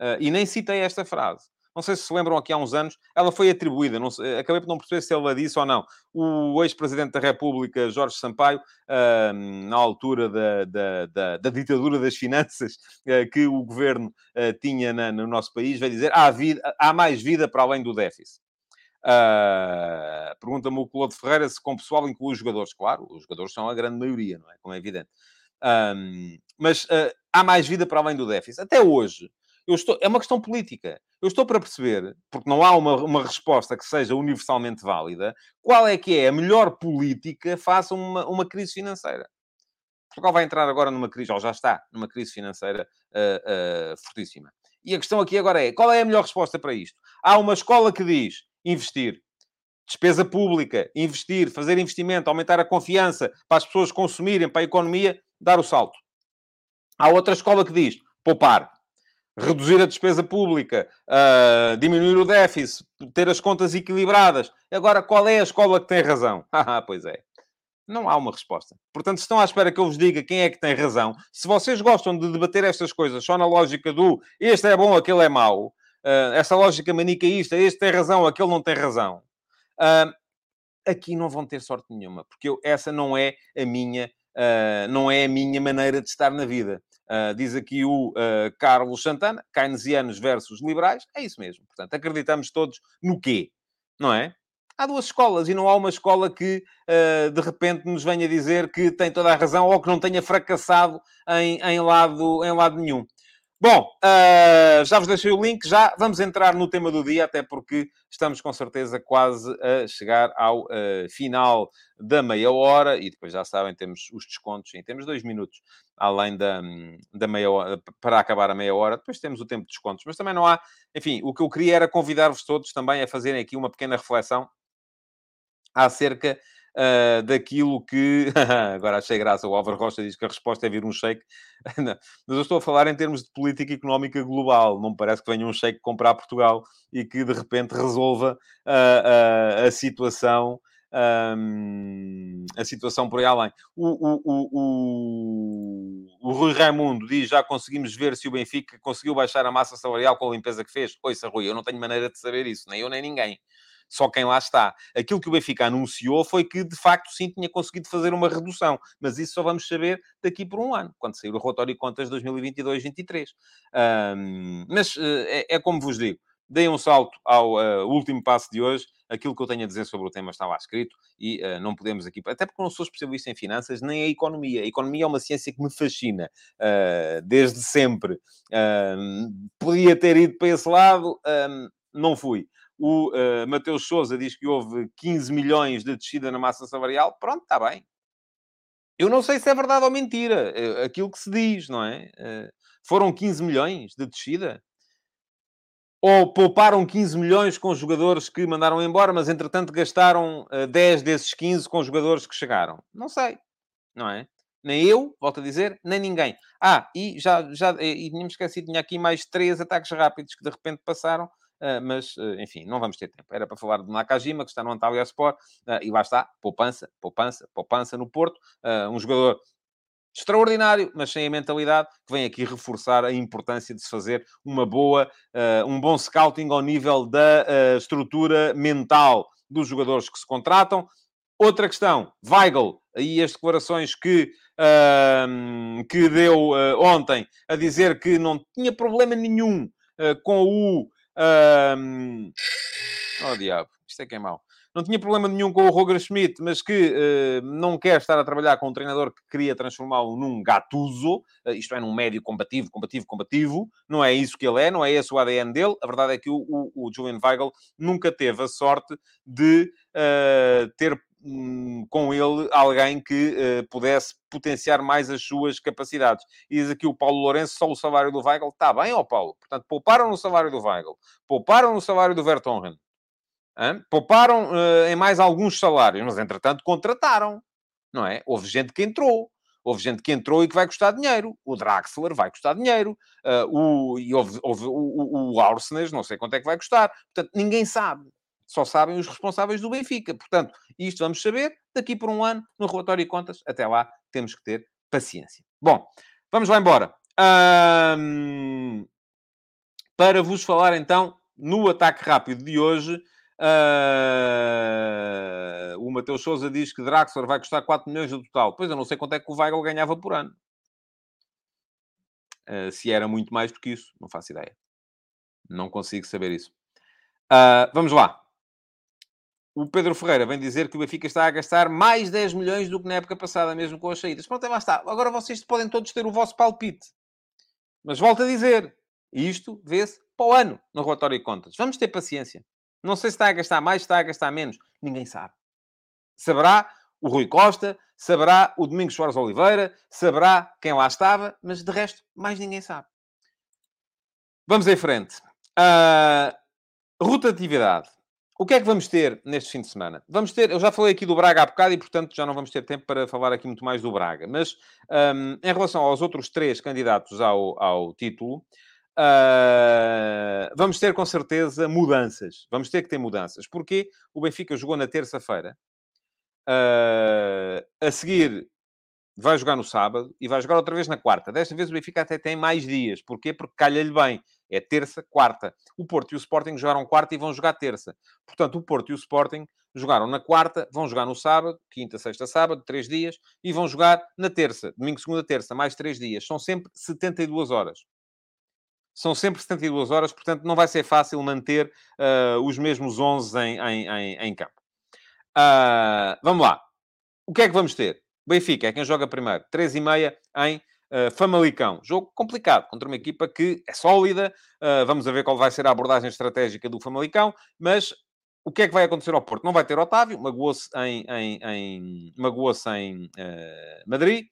Uh, e nem citei esta frase. Não sei se se lembram aqui há uns anos, ela foi atribuída, não acabei por não perceber se ela disse ou não. O ex-presidente da República, Jorge Sampaio, uh, na altura da, da, da, da, ditadura das finanças uh, que o governo uh, tinha na, no nosso país, vai dizer há, vida, há mais vida para além do déficit. Uh, Pergunta-me o Claude Ferreira se com pessoal inclui os jogadores. Claro, os jogadores são a grande maioria, não é? Como é evidente. Um, mas uh, há mais vida para além do déficit. Até hoje, eu estou, é uma questão política. Eu estou para perceber, porque não há uma, uma resposta que seja universalmente válida, qual é que é a melhor política face a uma, uma crise financeira. Portugal vai entrar agora numa crise, ou já está, numa crise financeira uh, uh, fortíssima. E a questão aqui agora é, qual é a melhor resposta para isto? Há uma escola que diz investir. Despesa pública, investir, fazer investimento, aumentar a confiança para as pessoas consumirem, para a economia, dar o salto. Há outra escola que diz poupar reduzir a despesa pública, uh, diminuir o déficit, ter as contas equilibradas. Agora, qual é a escola que tem razão? (laughs) Ah, pois é. Não há uma resposta. Portanto, estão à espera que eu vos diga quem é que tem razão, se vocês gostam de debater estas coisas só na lógica do este é bom, aquele é mau, uh, essa lógica manicaísta, este tem razão, aquele não tem razão, uh, aqui não vão ter sorte nenhuma, porque eu, essa não é a minha, uh, não é a minha maneira de estar na vida. Uh, diz aqui o uh, Carlos Santana, keynesianos versus liberais. É isso mesmo. Portanto, acreditamos todos no quê? Não é? Há duas escolas e não há uma escola que, uh, de repente, nos venha dizer que tem toda a razão ou que não tenha fracassado em, em, lado, em lado nenhum. Bom, uh, já vos deixei o link, já vamos entrar no tema do dia, até porque estamos com certeza quase a chegar ao uh, final da meia hora e depois já sabem, temos os descontos, temos dois minutos além da, da meia hora, para acabar a meia hora, depois temos o tempo de descontos, mas também não há, enfim, o que eu queria era convidar-vos todos também a fazerem aqui uma pequena reflexão acerca uh, daquilo que. (laughs) Agora achei graça, o Álvaro Rocha diz que a resposta é vir um shake. (laughs) Mas eu estou a falar em termos de política económica global. Não me parece que venha um shake comprar Portugal e que de repente resolva uh, uh, a situação. Um, a situação por aí além. O, o, o, o, o Rui Raimundo diz: já conseguimos ver se o Benfica conseguiu baixar a massa salarial com a limpeza que fez. Ouça, Rui, eu não tenho maneira de saber isso, nem eu nem ninguém só quem lá está. Aquilo que o Benfica anunciou foi que, de facto, sim, tinha conseguido fazer uma redução, mas isso só vamos saber daqui por um ano, quando sair o relatório de contas 2022-23. Um, mas eh, é, é como vos digo, dei um salto ao uh, último passo de hoje. Aquilo que eu tenho a dizer sobre o tema está lá escrito e uh, não podemos aqui... Até porque não sou especialista em finanças, nem a economia. A economia é uma ciência que me fascina uh, desde sempre. podia ter ido para esse lado, não fui. O uh, Mateus Souza diz que houve 15 milhões de descida na massa salarial. Pronto, está bem. Eu não sei se é verdade ou mentira. Aquilo que se diz, não é? Uh, foram 15 milhões de descida? Ou pouparam 15 milhões com jogadores que mandaram embora, mas entretanto gastaram uh, eh, 10 desses 15 com jogadores que chegaram? Não sei, não é? Nem eu, volto a dizer, nem ninguém. Ah, e já, já e, e tínhamos esquecido, tinha aqui mais três ataques rápidos que de repente passaram, mas, uh, enfim, não vamos ter tempo. Era para falar do Nakajima, que está no Antalya Sport, e lá está, poupança, poupança, poupança no Porto, um jogador extraordinário, mas sem a mentalidade, que vem aqui reforçar a importância de se fazer uma boa, uh, um bom scouting ao nível da uh, estrutura mental dos jogadores que se contratam. Outra questão, Weigl, aí as declarações que, uh, que deu ontem a dizer que não tinha problema nenhum com o. Uh, oh, diabo, isto é que é mau não tinha problema nenhum com o Roger Schmidt, mas que uh, não quer estar a trabalhar com um treinador que queria transformá-lo num gatuso, uh, isto é, num médio combativo, combativo, combativo. Não é isso que ele é, não é esse o ADN dele. A verdade é que o, o, o Julian Weigl nunca teve a sorte de uh, ter hum, com ele alguém que pudesse potenciar mais as suas capacidades. E diz aqui o Paulo Lourenço, só o salário do Weigl. Está bem, ó Paulo? Portanto, pouparam no salário do Weigl, pouparam no salário do Vertonghen, Hein? Pouparam uh, em mais alguns salários, mas entretanto contrataram, não é? Houve gente que entrou. Houve gente que entrou e que vai custar dinheiro. O Draxler vai custar dinheiro. Uh, o, e houve, houve o, o, o não sei quanto é que vai custar. Portanto, ninguém sabe. Só sabem os responsáveis do Benfica. Portanto, isto vamos saber daqui por um ano no relatório de contas. Até lá, temos que ter paciência. Bom, vamos lá embora. Um, para vos falar então no ataque rápido de hoje, Uh, o Mateus Souza diz que Draxler vai custar 4 milhões no total. Pois eu não sei quanto é que o Weigl ganhava por ano. Uh, se era muito mais do que isso, não faço ideia. Não consigo saber isso. Uh, vamos lá. O Pedro Ferreira vem dizer que o Benfica está a gastar mais 10 milhões do que na época passada, mesmo com as saídas. Pronto, lá está. Agora vocês podem todos ter o vosso palpite. Mas volto a dizer, isto vê-se para o ano no relatório de contas. Vamos ter paciência. Não sei se está a gastar mais, se está a gastar menos. Ninguém sabe. Saberá o Rui Costa, saberá o Domingos Soares Oliveira, saberá quem lá estava, mas de resto, mais ninguém sabe. Vamos em frente. Uh, rotatividade. O que é que vamos ter neste fim de semana? Vamos ter, eu já falei aqui do Braga há bocado e, portanto, já não vamos ter tempo para falar aqui muito mais do Braga. Mas, um, em relação aos outros três candidatos ao, ao título, Uh, vamos ter com certeza mudanças. Vamos ter que ter mudanças. Porque o Benfica jogou na terça-feira. Uh, a seguir vai jogar no sábado e vai jogar outra vez na quarta. Desta vez o Benfica até tem mais dias. Porquê? Porque calha-lhe bem. É terça, quarta. O Porto e o Sporting jogaram quarta e vão jogar terça. Portanto, o Porto e o Sporting jogaram na quarta, vão jogar no sábado, quinta, sexta, sábado, três dias, e vão jogar na terça, domingo, segunda, terça, mais três dias. São sempre 72 horas são sempre 72 horas, portanto não vai ser fácil manter uh, os mesmos 11 em, em, em, em campo. Uh, vamos lá. O que é que vamos ter? Benfica é quem joga primeiro. 3 e meia em uh, Famalicão. Jogo complicado contra uma equipa que é sólida. Uh, vamos ver qual vai ser a abordagem estratégica do Famalicão. Mas o que é que vai acontecer ao Porto? Não vai ter Otávio. Magoou-se em, em, em, magoou em Madrid.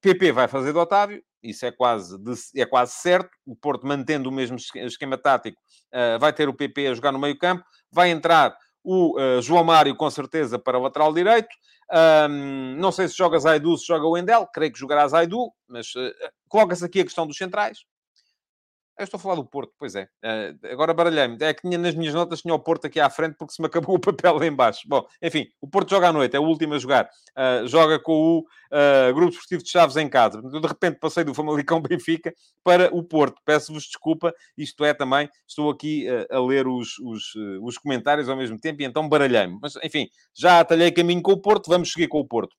PP vai fazer do Otávio isso é quase, é quase certo. O Porto, mantendo o mesmo esquema tático, uh, vai ter o PP a jogar no meio campo. Vai entrar o uh, João Mário, com certeza, para o lateral direito. Um, não sei se joga Zaidu, se joga o Endel. Creio que jogará Zaidu, mas uh, coloca-se aqui a questão dos centrais. Eu estou a falar do Porto, pois é. Uh, agora baralhei-me. É que tinha, nas minhas notas tinha o Porto aqui à frente porque se me (laughs) acabou o papel lá embaixo. Bom, enfim, o Porto joga à noite, é o último a jogar. Uh, joga com o uh, Grupo Esportivo de Chaves em casa. de repente passei do Famalicão (laughs) Benfica para o Porto. Peço-vos desculpa, isto é também, estou aqui a ler os, os, os comentários ao mesmo tempo e então baralhei-me. Mas, enfim, já atalhei caminho com o Porto, vamos seguir com o Porto.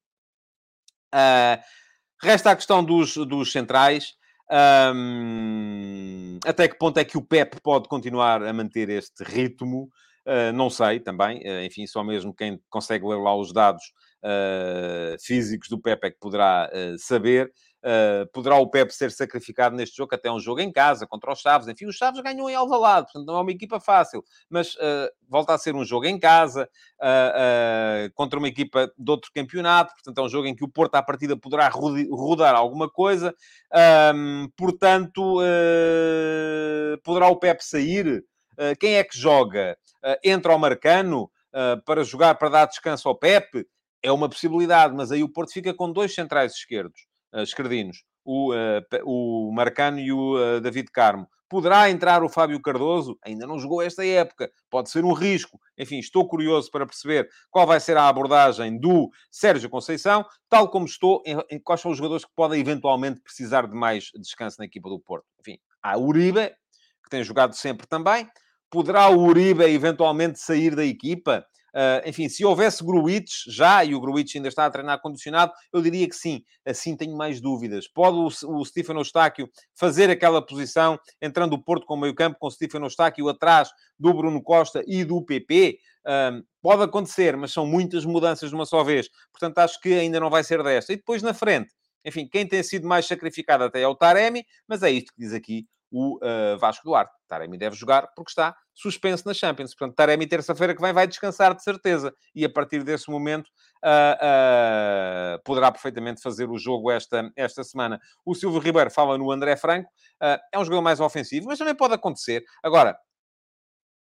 resta a questão dos, dos centrais. Um, até que ponto é que o Pep pode continuar a manter este ritmo? Uh, não sei também, uh, enfim, só mesmo quem consegue ler lá os dados uh, físicos do Pep é que poderá saber. Uh, poderá o Pep ser sacrificado neste jogo, até um jogo em casa, contra os Chaves. Enfim, os Chaves ganham em Alvalade, portanto não é uma equipa fácil. Mas uh, volta a ser um jogo em casa, uh, contra uma equipa de outro campeonato. Portanto, é um jogo em que o Porto, à partida, poderá rodar alguma coisa. portanto, poderá o Pep sair? quem é que joga? entra o Marcano para jogar, para dar descanso ao Pep? É uma possibilidade, mas aí o Porto fica com dois centrais esquerdos esquerdinos, o, uh, o Marcano e o uh, David Carmo. Poderá entrar o Fábio Cardoso? Ainda não jogou esta época. Pode ser um risco. Enfim, estou curioso para perceber qual vai ser a abordagem do Sérgio Conceição, tal como estou em quais são os jogadores que podem eventualmente precisar de mais descanso na equipa do Porto. Enfim, há Uribe, que tem jogado sempre também. Poderá o Uribe eventualmente sair da equipa? Uh, enfim, se houvesse Gruitch já, e o Gruitch ainda está a treinar condicionado, eu diria que sim. Assim tenho mais dúvidas. Pode o, o Stefano Eustáquio fazer aquela posição, entrando o Porto com o meio campo, com o Stefano Eustáquio atrás do Bruno Costa e do PP? Uh, pode acontecer, mas são muitas mudanças de uma só vez. Portanto, acho que ainda não vai ser desta. E depois na frente, enfim, quem tem sido mais sacrificado até é o Taremi, mas é isto que diz aqui o uh, Vasco Duarte. Taremi deve jogar porque está suspenso na Champions. Portanto, Taremi, terça-feira que vem, vai descansar de certeza. E a partir desse momento uh, uh, poderá perfeitamente fazer o jogo esta, esta semana. O Silvio Ribeiro fala no André Franco. é um jogador mais ofensivo, mas também pode acontecer. Agora,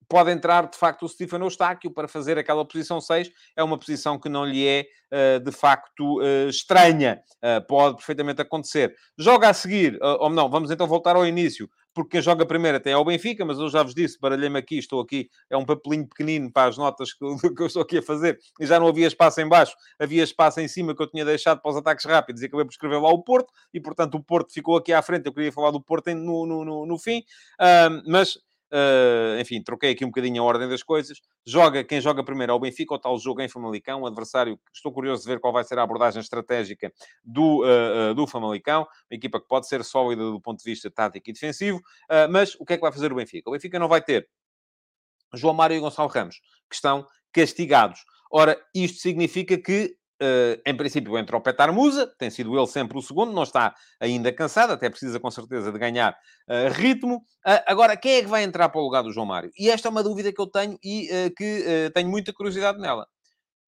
pode entrar, de facto, o Stefano Eustáquio para fazer aquela posição 6. É uma posição que não lhe é, uh, de facto, uh, estranha. Uh, pode perfeitamente acontecer. Joga a seguir, ou não, vamos então voltar ao início, porque quem joga primeiro até é o Benfica, mas eu já vos disse, baralhei-me aqui, estou aqui, é um papelinho pequenino para as notas que, (laughs) que eu estou aqui a fazer, e já não havia espaço em baixo, havia espaço em cima que eu tinha deixado para os ataques rápidos, e acabei por escrever lá o Porto, e portanto o Porto ficou aqui à frente, eu queria falar do Porto no, no, no, no fim, mas Uh, enfim, troquei aqui um bocadinho a ordem das coisas. Joga, quem joga primeiro é o Benfica, o tal jogo em Famalicão, o adversário, estou curioso de ver qual vai ser a abordagem estratégica do, uh, uh, do Famalicão, uma equipa que pode ser sólida do ponto de vista tático e defensivo, mas o que é que vai fazer o Benfica? O Benfica não vai ter João Mário e Gonçalo Ramos, que estão castigados. Ora, isto significa que Uh, em princípio, entra o Petar Musa, tem sido ele sempre o segundo, não está ainda cansado, até precisa com certeza de ganhar uh, ritmo. Uh, agora, quem é que vai entrar para o lugar do João Mário? E esta é uma dúvida que eu tenho e que tenho muita curiosidade nela.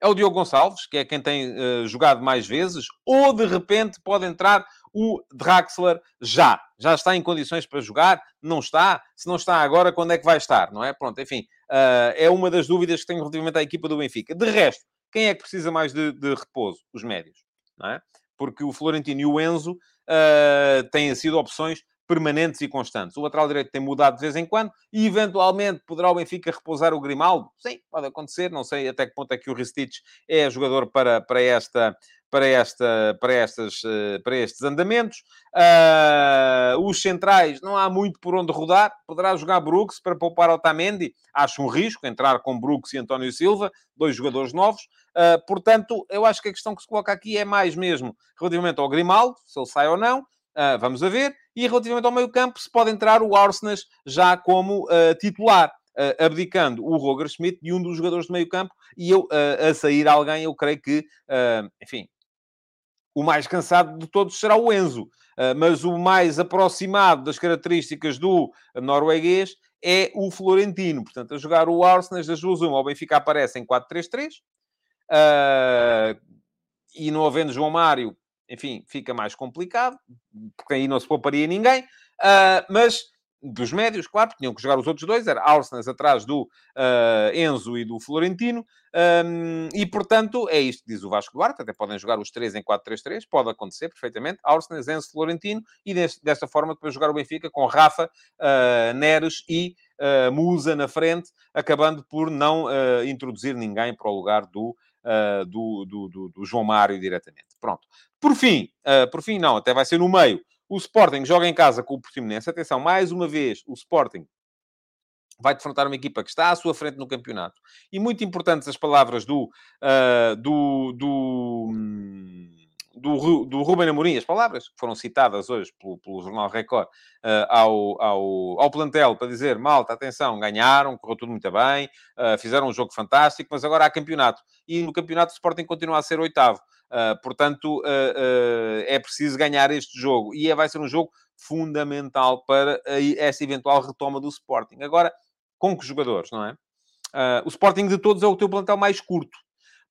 É o Diogo Gonçalves, que é quem tem jogado mais vezes, ou de repente pode entrar o Draxler já. Já está em condições para jogar? Não está? Se não está agora, quando é que vai estar? Não é? Pronto, enfim, é uma das dúvidas que tenho relativamente à equipa do Benfica. De resto, quem é que precisa mais de, de repouso? Os médios, não é? Porque o Florentino e o Enzo uh, têm sido opções permanentes e constantes. O lateral direito tem mudado de vez em quando e, eventualmente, poderá o Benfica repousar o Grimaldo? Sim, pode acontecer. Não sei até que ponto é que o Ristich é jogador para, para esta, para, esta, para, estas, eh, para estes andamentos. Uh, os centrais, não há muito por onde rodar. Poderá jogar Brooks para poupar Otamendi. Acho um risco entrar com Brooks e António Silva, dois jogadores novos. Uh, portanto, eu acho que a questão que se coloca aqui é mais mesmo relativamente ao Grimaldo, se ele sai ou não. Uh, vamos a ver. E relativamente ao meio-campo, se pode entrar o Arsenas já como titular. Uh, abdicando o Roger Schmidt de um dos jogadores de meio campo e eu uh, a sair alguém, eu creio que, uh, enfim, o mais cansado de todos será o Enzo, mas o mais aproximado das características do norueguês é o Florentino. Portanto, a jogar o Arsenal das duas uma, o Benfica aparece em 4-3-3 ah, e não havendo João Mário, enfim, fica mais complicado, porque aí não se pouparia ninguém, ah, mas dos médios, claro, tinham que jogar os outros dois, era Arsenal atrás do uh, Enzo e do Florentino, um, e portanto é isto que diz o Vasco Duarte, até podem jogar os três em 4-3-3, pode acontecer perfeitamente, Arsenal, Enzo, Florentino, e deste, desta forma depois jogar o Benfica com Rafa, uh, Neres e uh, Musa na frente, acabando por não introduzir ninguém para o lugar do, do, do, do, do João Mário diretamente. Pronto. Por fim, por fim não, até vai ser no meio, o Sporting joga em casa com o Portimonense. Atenção, mais uma vez, o Sporting vai defrontar uma equipa que está à sua frente no campeonato. E muito importantes as palavras do, uh, do, do, do, do Ruben Amorim, as palavras que foram citadas hoje pelo, pelo Jornal Record uh, ao, ao, ao plantel para dizer, malta, atenção, ganharam, correu tudo muito bem, uh, fizeram um jogo fantástico, mas agora há campeonato. E no campeonato o Sporting continua a ser oitavo. Uh, portanto, é preciso ganhar este jogo. E é, vai ser um jogo fundamental para essa eventual retoma do Sporting. Agora, com que jogadores, não é? o Sporting de todos é o teu plantel mais curto.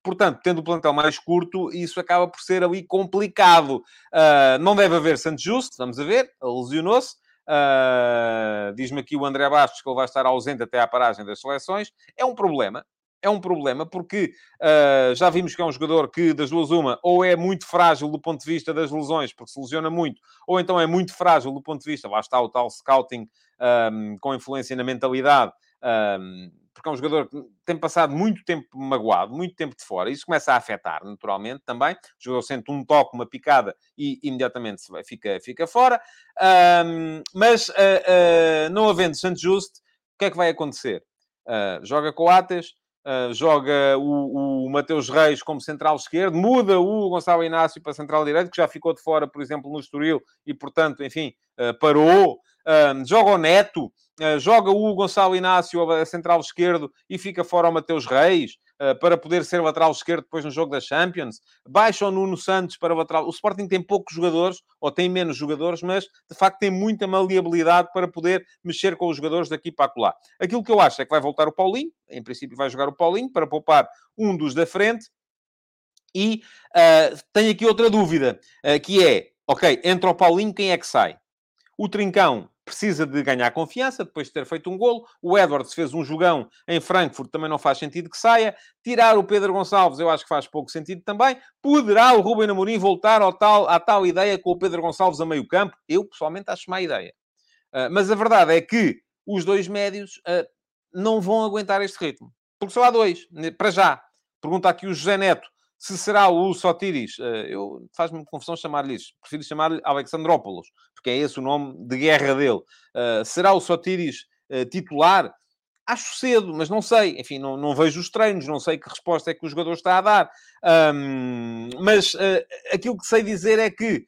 Portanto, tendo o plantel mais curto, isso acaba por ser ali complicado. Uh, não deve haver Santos Justo, vamos a ver, lesionou-se. Uh, Diz-me aqui o André Bastos que ele vai estar ausente até à paragem das seleções. É um problema, é um problema, porque uh, já vimos que é um jogador que, das duas, uma, ou é muito frágil do ponto de vista das lesões, porque se lesiona muito, ou então é muito frágil do ponto de vista, lá está o tal scouting um, com influência na mentalidade, um, porque é um jogador que tem passado muito tempo magoado, muito tempo de fora. Isso começa a afetar, naturalmente, também. O jogador sente um toque, uma picada e imediatamente fica, fica fora. Um, mas, uh, uh, não havendo Santos Just, o que é que vai acontecer? Uh, joga Coates, Uh, joga o, o Mateus Reis como central esquerdo, muda o Gonçalo Inácio para central direito, que já ficou de fora, por exemplo, no Estoril, e, portanto, enfim, parou. Uh, joga o Neto, joga o Gonçalo Inácio a central esquerdo e fica fora o Mateus Reis. Eh, para poder ser lateral esquerdo depois no jogo da Champions. Baixa o Nuno Santos para lateral. O Sporting tem poucos jogadores, ou tem menos jogadores, mas de facto tem muita maleabilidade para poder mexer com os jogadores daqui para lá. Aquilo que eu acho é que vai voltar o Paulinho, em princípio vai jogar o Paulinho, para poupar um dos da frente. E uh, tenho aqui outra dúvida, uh, que é, ok, entra o Paulinho, quem é que sai? O Trincão precisa de ganhar confiança depois de ter feito um golo. O Edwards fez um jogão em Frankfurt, também não faz sentido que saia. Tirar o Pedro Gonçalves, eu acho que faz pouco sentido também. Poderá o Ruben Amorim voltar ao tal, à tal ideia com o Pedro Gonçalves a meio campo? Eu, pessoalmente, acho má ideia. Uh, mas a verdade é que os dois médios uh, não vão aguentar este ritmo. Porque só há dois, para já. Pergunta aqui o José Neto se será o Sotiris, eh, eu faz-me confusão chamar-lhe isso. Prefiro chamar-lhe Alexandrópolis, porque é esse o nome de guerra dele. Uh, será o Sotiris uh, titular? Acho cedo, mas não sei. Enfim, não, não, vejo os treinos, não sei que resposta é que o jogador está a dar. Um, mas uh, aquilo que sei dizer é que,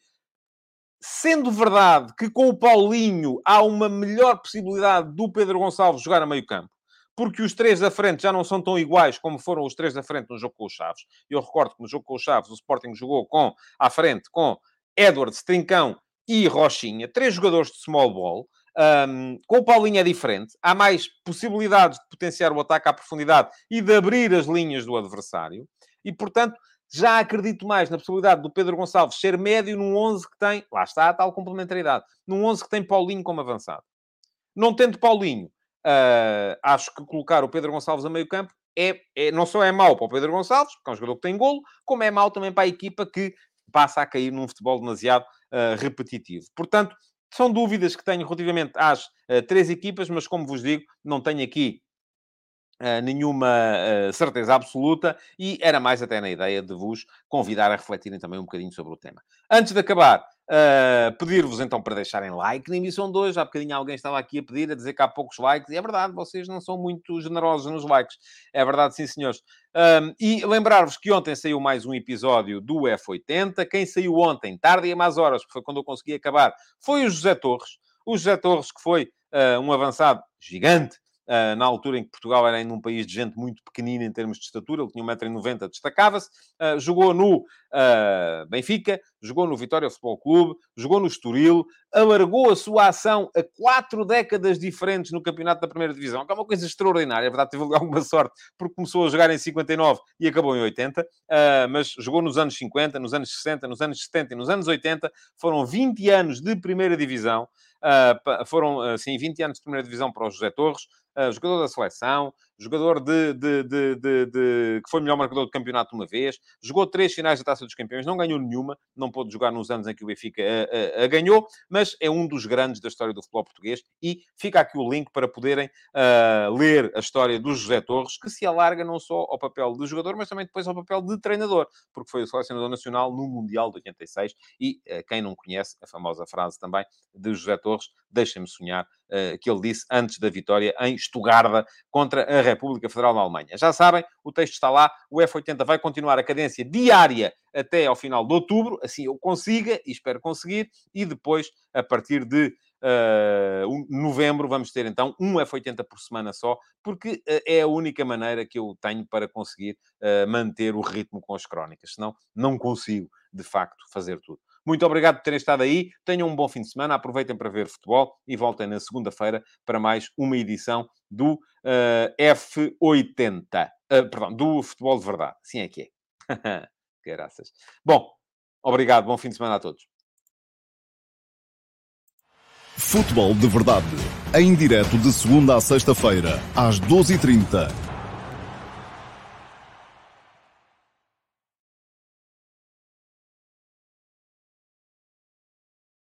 sendo verdade que com o Paulinho há uma melhor possibilidade do Pedro Gonçalves jogar a meio campo, porque os três da frente já não são tão iguais como foram os três da frente no jogo com os Chaves. Eu recordo que no jogo com os Chaves o Sporting jogou com, à frente, com Edwards, Trincão e Rochinha, três jogadores de small ball. Um, com o Paulinho é diferente. Há mais possibilidades de potenciar o ataque à profundidade e de abrir as linhas do adversário. E, portanto, já acredito mais na possibilidade do Pedro Gonçalves ser médio num 11 que tem... Lá está a tal complementaridade. Num 11 que tem Paulinho como avançado. Não tendo Paulinho, Uh, acho que colocar o Pedro Gonçalves a meio campo é, é, não só é mau para o Pedro Gonçalves, porque é um jogador que tem golo, como é mau também para a equipa que passa a cair num futebol demasiado uh, repetitivo. Portanto, são dúvidas que tenho relativamente às uh, três equipas, mas como vos digo, não tenho aqui nenhuma uh, certeza absoluta e era mais até na ideia de vos convidar a refletirem também um bocadinho sobre o tema. Antes de acabar, Uh, Pedir-vos então para deixarem like na emissão 2. Há bocadinho alguém estava aqui a pedir, a dizer que há poucos likes. E é verdade, vocês não são muito generosos nos likes. É verdade, sim, senhores. Um, e lembrar-vos que ontem saiu mais um episódio do F80. Quem saiu ontem, tarde e a mais horas, que foi quando eu consegui acabar, foi o José Torres. O José Torres, que foi uh, um avançado gigante Uh, na altura em que Portugal era ainda um país de gente muito pequenina em termos de estatura, ele tinha 1,90m, destacava-se, uh, jogou no uh, Benfica, jogou no Vitória Futebol Clube, jogou no Estoril, alargou a sua ação a quatro décadas diferentes no campeonato da primeira divisão, que é uma coisa extraordinária, é verdade, teve alguma sorte, porque começou a jogar em 59 e acabou em 80, mas jogou nos anos 50, nos anos 60, nos anos 70 e nos anos 80, foram 20 anos de primeira divisão, foram, assim, 20 anos de primeira divisão para o José Torres, uh, jogador da seleção, jogador de, de, de, de, que foi melhor marcador do campeonato uma vez, jogou três finais da Taça dos Campeões, não ganhou nenhuma, não pôde jogar nos anos em que o Benfica a, a, a ganhou, mas é um dos grandes da história do futebol português e fica aqui o link para poderem uh, ler a história do José Torres, que se alarga não só ao papel de jogador, mas também depois ao papel de treinador, porque foi o selecionador nacional no Mundial de 86 e uh, quem não conhece a famosa frase também de José Torres, deixem-me sonhar, que ele disse antes da vitória em Estugarda contra a República Federal da Alemanha. Já sabem, o texto está lá, o F80 vai continuar a cadência diária até ao final de outubro, assim eu consiga e espero conseguir, e depois, a partir de uh, novembro, vamos ter então um F80 por semana só, porque uh, é a única maneira que eu tenho para conseguir uh, manter o ritmo com as crónicas, senão não consigo, de facto, fazer tudo. Muito obrigado por terem estado aí. Tenham um bom fim de semana. Aproveitem para ver futebol e voltem na segunda-feira para mais uma edição do uh, F80. Uh, perdão, do Futebol de Verdade. Sim é que é. (laughs) Graças. Bom, obrigado. Bom fim de semana a todos. Futebol de Verdade. Em direto de segunda a sexta-feira, às 12h30